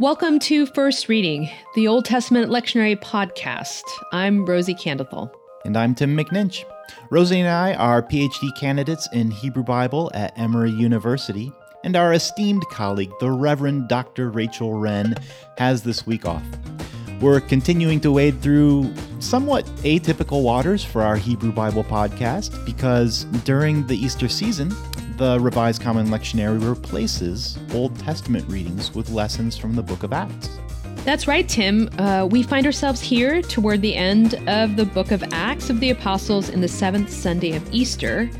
Welcome to First Reading, the Old Testament lectionary podcast. I'm Rosy Kandathil. And I'm Tim McNinch. Rosy and I are PhD candidates in Hebrew Bible at Emory University, and our esteemed colleague, the Reverend Dr. Rachel Wren, has this week off. We're continuing to wade through somewhat atypical waters for our Hebrew Bible podcast because during the Easter season, the Revised Common Lectionary replaces Old Testament readings with lessons from the book of Acts. That's right, Tim. Uh, we find ourselves here toward the end of the book of Acts of the Apostles in the seventh Sunday of Easter,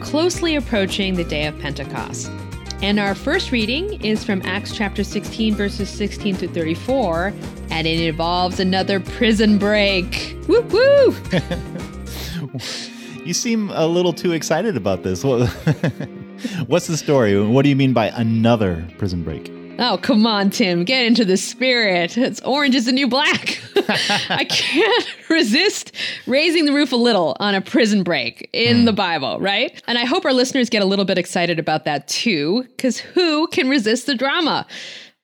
closely approaching the day of Pentecost. And our first reading is from Acts chapter 16, verses 16 to 34, and it involves another prison break. Woo woo! you seem a little too excited about this. What's the story? What do you mean by another prison break? Oh, come on, Tim. Get into the spirit. It's orange is the new black. I can't resist raising the roof a little on a prison break in mm. the Bible, right? And I hope our listeners get a little bit excited about that too, because who can resist the drama?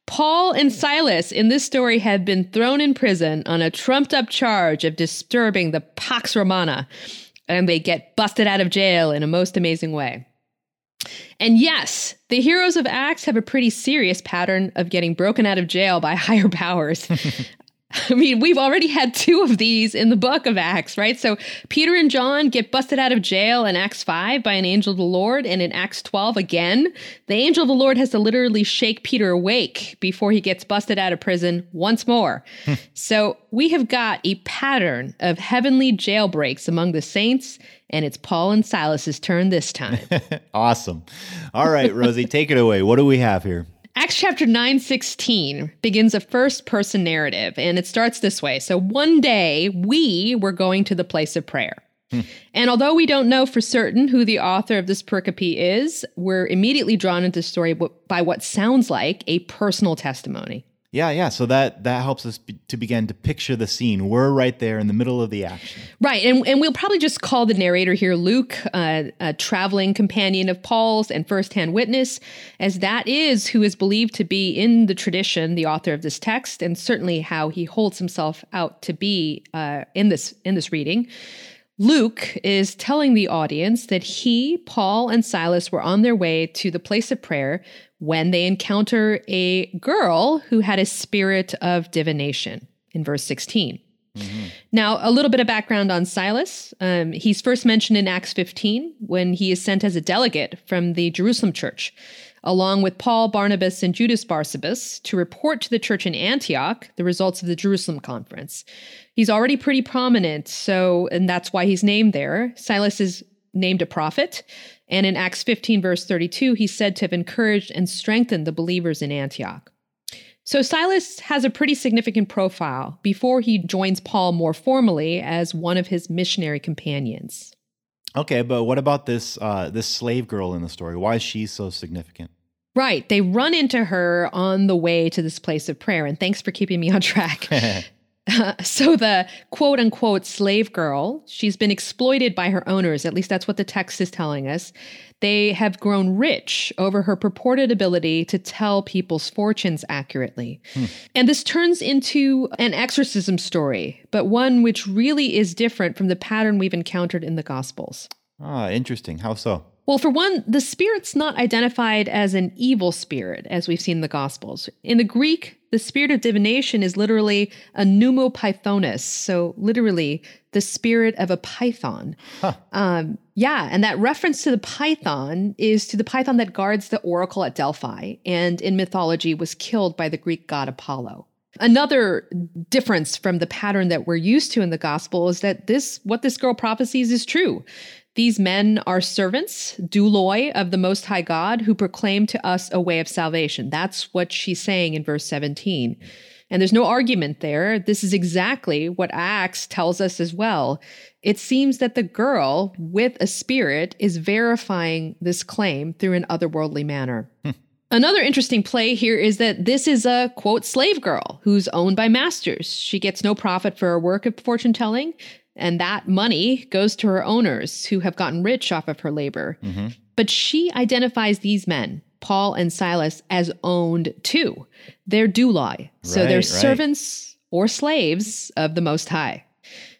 Paul and Silas in this story have been thrown in prison on a trumped up charge of disturbing the Pax Romana, and they get busted out of jail in a most amazing way. And yes, the heroes of Acts have a pretty serious pattern of getting broken out of jail by higher powers. I mean, we've already had two of these in the book of Acts, right? So Peter and John get busted out of jail in Acts 5 by an angel of the Lord, and in Acts 12 again, the angel of the Lord has to literally shake Peter awake before he gets busted out of prison once more. Hmm. so we have got a pattern of heavenly jailbreaks among the saints, and it's Paul and Silas's turn this time. awesome. All right, Rosy, take it away. What do we have here? Acts chapter 9 16 begins a first person narrative, and it starts this way. So one day we were going to the place of prayer. Hmm. And although we don't know for certain who the author of this pericope is, we're immediately drawn into the story by what sounds like a personal testimony. Yeah, yeah. So that that helps us be, to begin to picture the scene. We're right there in the middle of the action. Right, and and we'll probably just call the narrator here Luke, uh, a traveling companion of Paul's and firsthand witness, as that is who is believed to be in the tradition the author of this text, and certainly how he holds himself out to be uh, in this in this reading. Luke is telling the audience that he, Paul, and Silas were on their way to the place of prayer when they encounter a girl who had a spirit of divination in verse 16. Mm-hmm. Now, a little bit of background on Silas. Um, he's first mentioned in Acts 15 when he is sent as a delegate from the Jerusalem church, along with Paul, Barnabas, and Judas Barsabas, to report to the church in Antioch the results of the Jerusalem conference. He's already pretty prominent, so, and that's why he's named there. Silas is named a prophet, and in Acts 15, verse 32, he's said to have encouraged and strengthened the believers in Antioch. So Silas has a pretty significant profile before he joins Paul more formally as one of his missionary companions. Okay, but what about this uh, this slave girl in the story? Why is she so significant? Right. They run into her on the way to this place of prayer. And thanks for keeping me on track. so the quote unquote slave girl, she's been exploited by her owners. At least that's what the text is telling us. They have grown rich over her purported ability to tell people's fortunes accurately. Hmm. And this turns into an exorcism story, but one which really is different from the pattern we've encountered in the Gospels. Ah, interesting. How so? Well, for one, the spirit's not identified as an evil spirit, as we've seen in the Gospels. In the Greek, the spirit of divination is literally a pneumopythonus, so literally the spirit of a python. Huh. Um, yeah, and that reference to the python is to the python that guards the oracle at Delphi, and in mythology was killed by the Greek god Apollo. Another difference from the pattern that we're used to in the gospel is that this what this girl prophesies is true. These men are servants, douloi of the Most High God, who proclaim to us a way of salvation. That's what she's saying in verse 17. And there's no argument there. This is exactly what Acts tells us as well. It seems that the girl with a spirit is verifying this claim through an otherworldly manner. Hmm. Another interesting play here is that this is a quote slave girl who's owned by masters. She gets no profit for her work of fortune telling. And that money goes to her owners who have gotten rich off of her labor. Mm-hmm. But she identifies these men Paul and Silas as owned too. They're douloi. So they're right. servants or slaves of the Most High.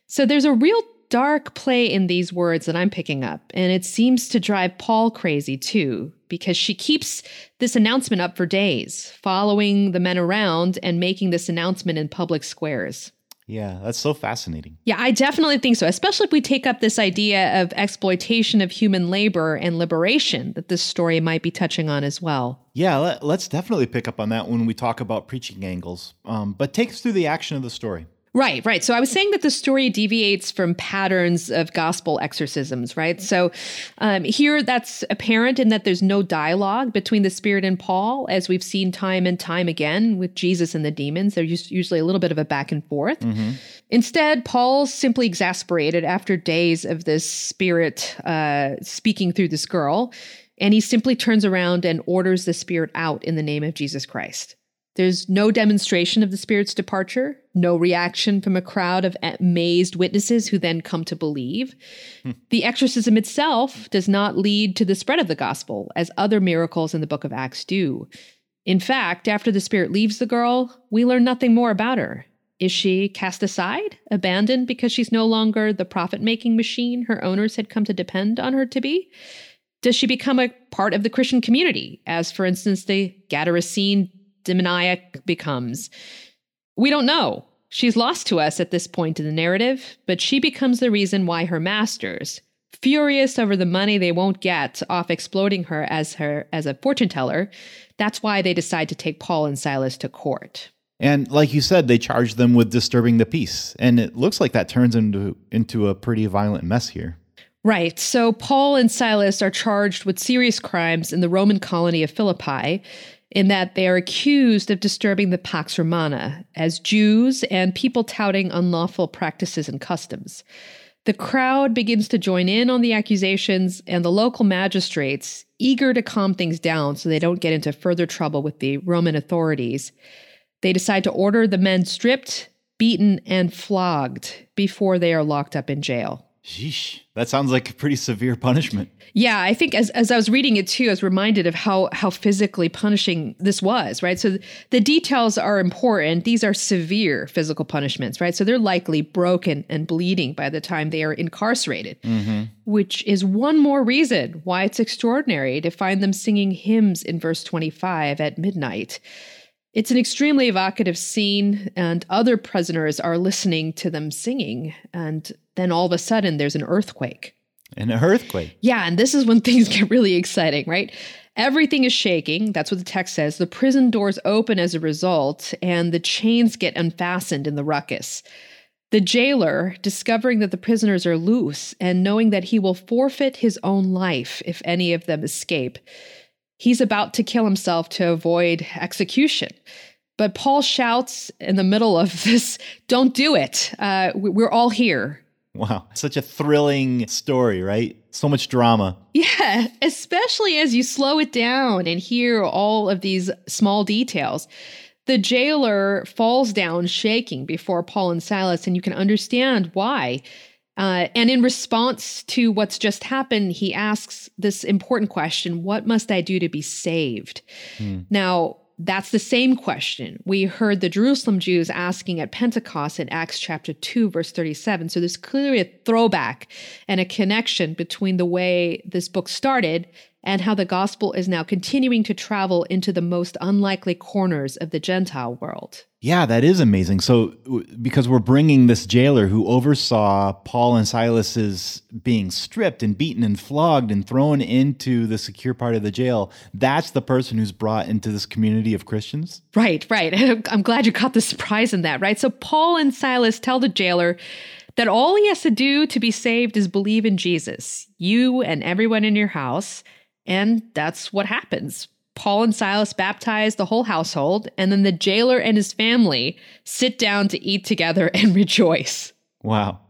So there's a real dark play in these words that I'm picking up, and it seems to drive Paul crazy too, because she keeps this announcement up for days, following the men around and making this announcement in public squares. Yeah, that's so fascinating. Yeah, I definitely think so, especially if we take up this idea of exploitation of human labor and liberation that this story might be touching on as well. Yeah, let, us definitely pick up on that when we talk about preaching angles. Um, but take us through the action of the story. Right, right. So I was saying that the story deviates from patterns of gospel exorcisms, right? So um, here that's apparent in that there's no dialogue between the Spirit and Paul, as we've seen time and time again with Jesus and the demons. There's usually a little bit of a back and forth. Instead, Paul's simply exasperated after days of this Spirit uh, speaking through this girl, and he simply turns around and orders the Spirit out in the name of Jesus Christ. There's no demonstration of the Spirit's departure, no reaction from a crowd of amazed witnesses who then come to believe. Hmm. The exorcism itself does not lead to the spread of the gospel, as other miracles in the book of Acts do. In fact, after the Spirit leaves the girl, we learn nothing more about her. Is she cast aside, abandoned because she's no longer the profit making machine her owners had come to depend on her to be? Does she become a part of the Christian community, as, for instance, the Gadarene demoniac becomes? We don't know. She's lost to us at this point in the narrative, but she becomes the reason why her masters, furious over the money they won't get off exploiting her as her as a fortune teller, that's why they decide to take Paul and Silas to court. And like you said, they charge them with disturbing the peace. And it looks like that turns into into a pretty violent mess here. Right. So Paul and Silas are charged with serious crimes in the Roman colony of Philippi, in that they are accused of disturbing the Pax Romana as Jews and people touting unlawful practices and customs. The crowd begins to join in on the accusations, and the local magistrates, eager to calm things down so they don't get into further trouble with the Roman authorities, they decide to order the men stripped, beaten, and flogged before they are locked up in jail. Sheesh. That sounds like a pretty severe punishment. Yeah, I think as, as I was reading it too, I was reminded of how how physically punishing this was, right? So the details are important. These are severe physical punishments, right? So they're likely broken and bleeding by the time they are incarcerated, mm-hmm. which is one more reason why it's extraordinary to find them singing hymns in verse 25 at midnight. It's an extremely evocative scene, and other prisoners are listening to them singing. And then all of a sudden, there's an earthquake. An earthquake. Yeah, and this is when things get really exciting, right? Everything is shaking. That's what the text says. The prison doors open as a result, and the chains get unfastened in the ruckus. The jailer, discovering that the prisoners are loose and knowing that he will forfeit his own life if any of them escape, he's about to kill himself to avoid execution. But Paul shouts in the middle of this, Don't do it. Uh, we- we're all here. Wow. Such a thrilling story, right? So much drama. Yeah, especially as you slow it down and hear all of these small details. The jailer falls down shaking before Paul and Silas, and you can understand why. Uh, and in response to what's just happened, he asks this important question What must I do to be saved? Now, that's the same question we heard the Jerusalem Jews asking at Pentecost in Acts chapter 2, verse 37. So there's clearly a throwback and a connection between the way this book started and how the gospel is now continuing to travel into the most unlikely corners of the Gentile world. Yeah, that is amazing. So, because we're bringing this jailer who oversaw Paul and Silas's being stripped and beaten and flogged and thrown into the secure part of the jail, that's the person who's brought into this community of Christians. Right, right. I'm glad you caught the surprise in that, right? So Paul and Silas tell the jailer that all he has to do to be saved is believe in Jesus, you and everyone in your house. And that's what happens. Paul and Silas baptize the whole household, and then the jailer and his family sit down to eat together and rejoice. Wow.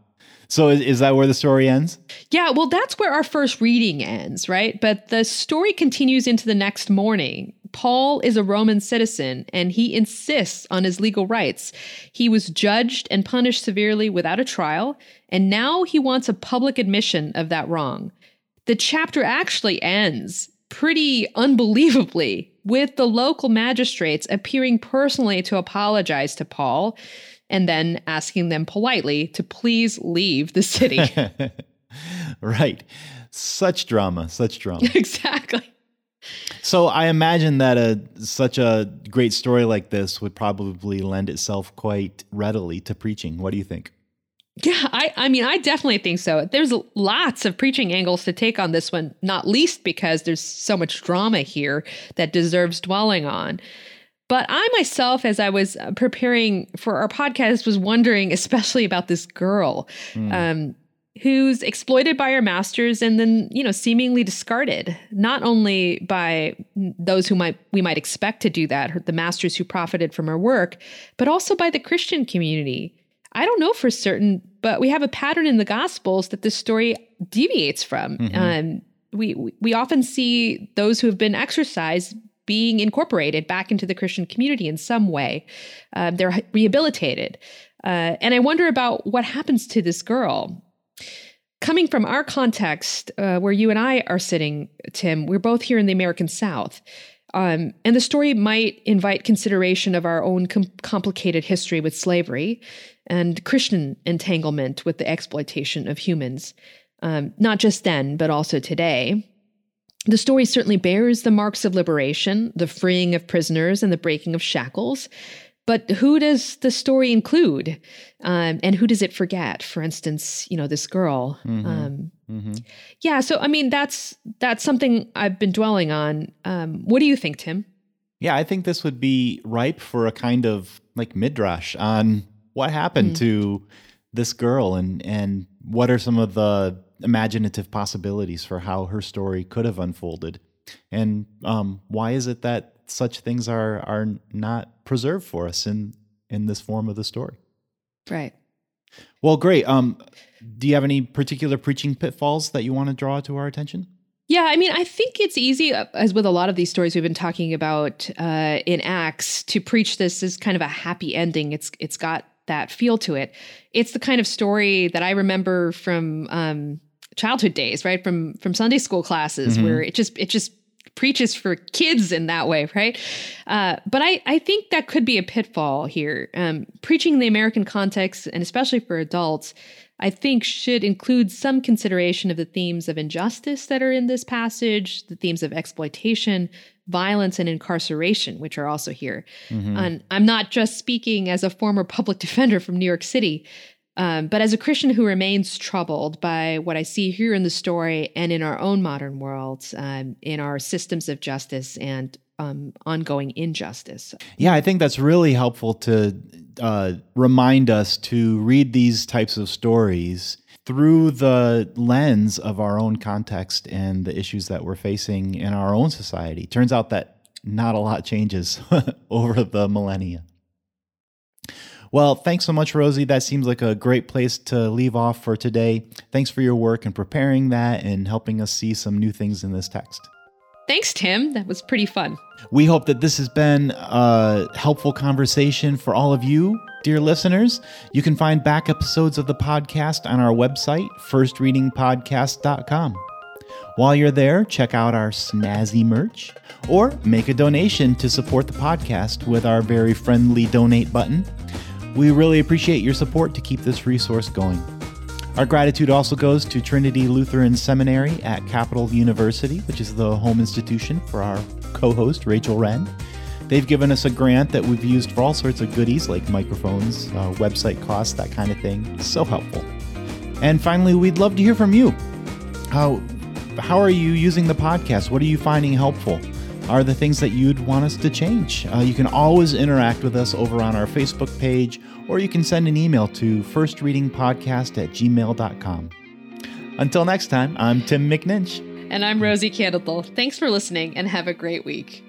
So, is, is that where the story ends? Yeah, well, that's where our first reading ends, right? But the story continues into the next morning. Paul is a Roman citizen and he insists on his legal rights. He was judged and punished severely without a trial, and now he wants a public admission of that wrong. The chapter actually ends pretty unbelievably, with the local magistrates appearing personally to apologize to Paul and then asking them politely to please leave the city. right. Such drama, such drama. exactly. So I imagine that a such a great story like this would probably lend itself quite readily to preaching. What do you think? Yeah, I, I mean, I definitely think so. There's lots of preaching angles to take on this one, not least because there's so much drama here that deserves dwelling on. But I myself, as I was uh, preparing for our podcast, was wondering especially about this girl mm. um, who's exploited by her masters and then, you know, seemingly discarded, not only by those who might we might expect to do that, the masters who profited from her work, but also by the Christian community I don't know for certain, but we have a pattern in the Gospels that this story deviates from. Mm-hmm. Um, we we often see those who have been exorcised being incorporated back into the Christian community in some way. Um, they're rehabilitated, uh, and I wonder about what happens to this girl. Coming from our context, uh, where you and I are sitting, Tim, we're both here in the American South. Um, and the story might invite consideration of our own com- complicated history with slavery and Christian entanglement with the exploitation of humans, um, not just then, but also today. The story certainly bears the marks of liberation, the freeing of prisoners, and the breaking of shackles. But who does the story include? Um, and who does it forget? For instance, you know, this girl. Mm-hmm. Um, mm-hmm. Yeah, so I mean, that's that's something I've been dwelling on. Um, what do you think, Tim? Yeah, I think this would be ripe for a kind of like midrash on what happened mm. to this girl and and what are some of the imaginative possibilities for how her story could have unfolded and um, why is it that such things are are not preserved for us in in this form of the story right well great um do you have any particular preaching pitfalls that you want to draw to our attention yeah, I mean, I think it's easy, uh, as with a lot of these stories we've been talking about uh, in Acts, to preach this as kind of a happy ending. It's it's got that feel to it. It's the kind of story that I remember from um, childhood days, right? From from Sunday school classes, mm-hmm. where it just it just preaches for kids in that way, right? Uh, but I I think that could be a pitfall here. Um, preaching in the American context, and especially for adults, I think should include some consideration of the themes of injustice that are in this passage, the themes of exploitation, violence, and incarceration, which are also here. Mm-hmm. And I'm not just speaking as a former public defender from New York City, um, but as a Christian who remains troubled by what I see here in the story and in our own modern world, um, in our systems of justice and um, ongoing injustice. Yeah, I think that's really helpful to uh, remind us to read these types of stories through the lens of our own context and the issues that we're facing in our own society. Turns out that not a lot changes over the millennia. Well, thanks so much, Rosy. That seems like a great place to leave off for today. Thanks for your work in preparing that and helping us see some new things in this text. Thanks, Tim. That was pretty fun. We hope that this has been a helpful conversation for all of you, dear listeners. You can find back episodes of the podcast on our website, firstreadingpodcast.com. While you're there, check out our snazzy merch or make a donation to support the podcast with our very friendly donate button. We really appreciate your support to keep this resource going. Our gratitude also goes to Trinity Lutheran Seminary at Capital University, which is the home institution for our co host, Rachel Wren. They've given us a grant that we've used for all sorts of goodies like microphones, uh, website costs, that kind of thing. So helpful. And finally, we'd love to hear from you. How, how are you using the podcast? What are you finding helpful? Are the things that you'd want us to change? Uh, you can always interact with us over on our Facebook page or you can send an email to firstreadingpodcast at gmail.com. Until next time, I'm Tim McNinch. And I'm Rosy Candle. Thanks for listening and have a great week.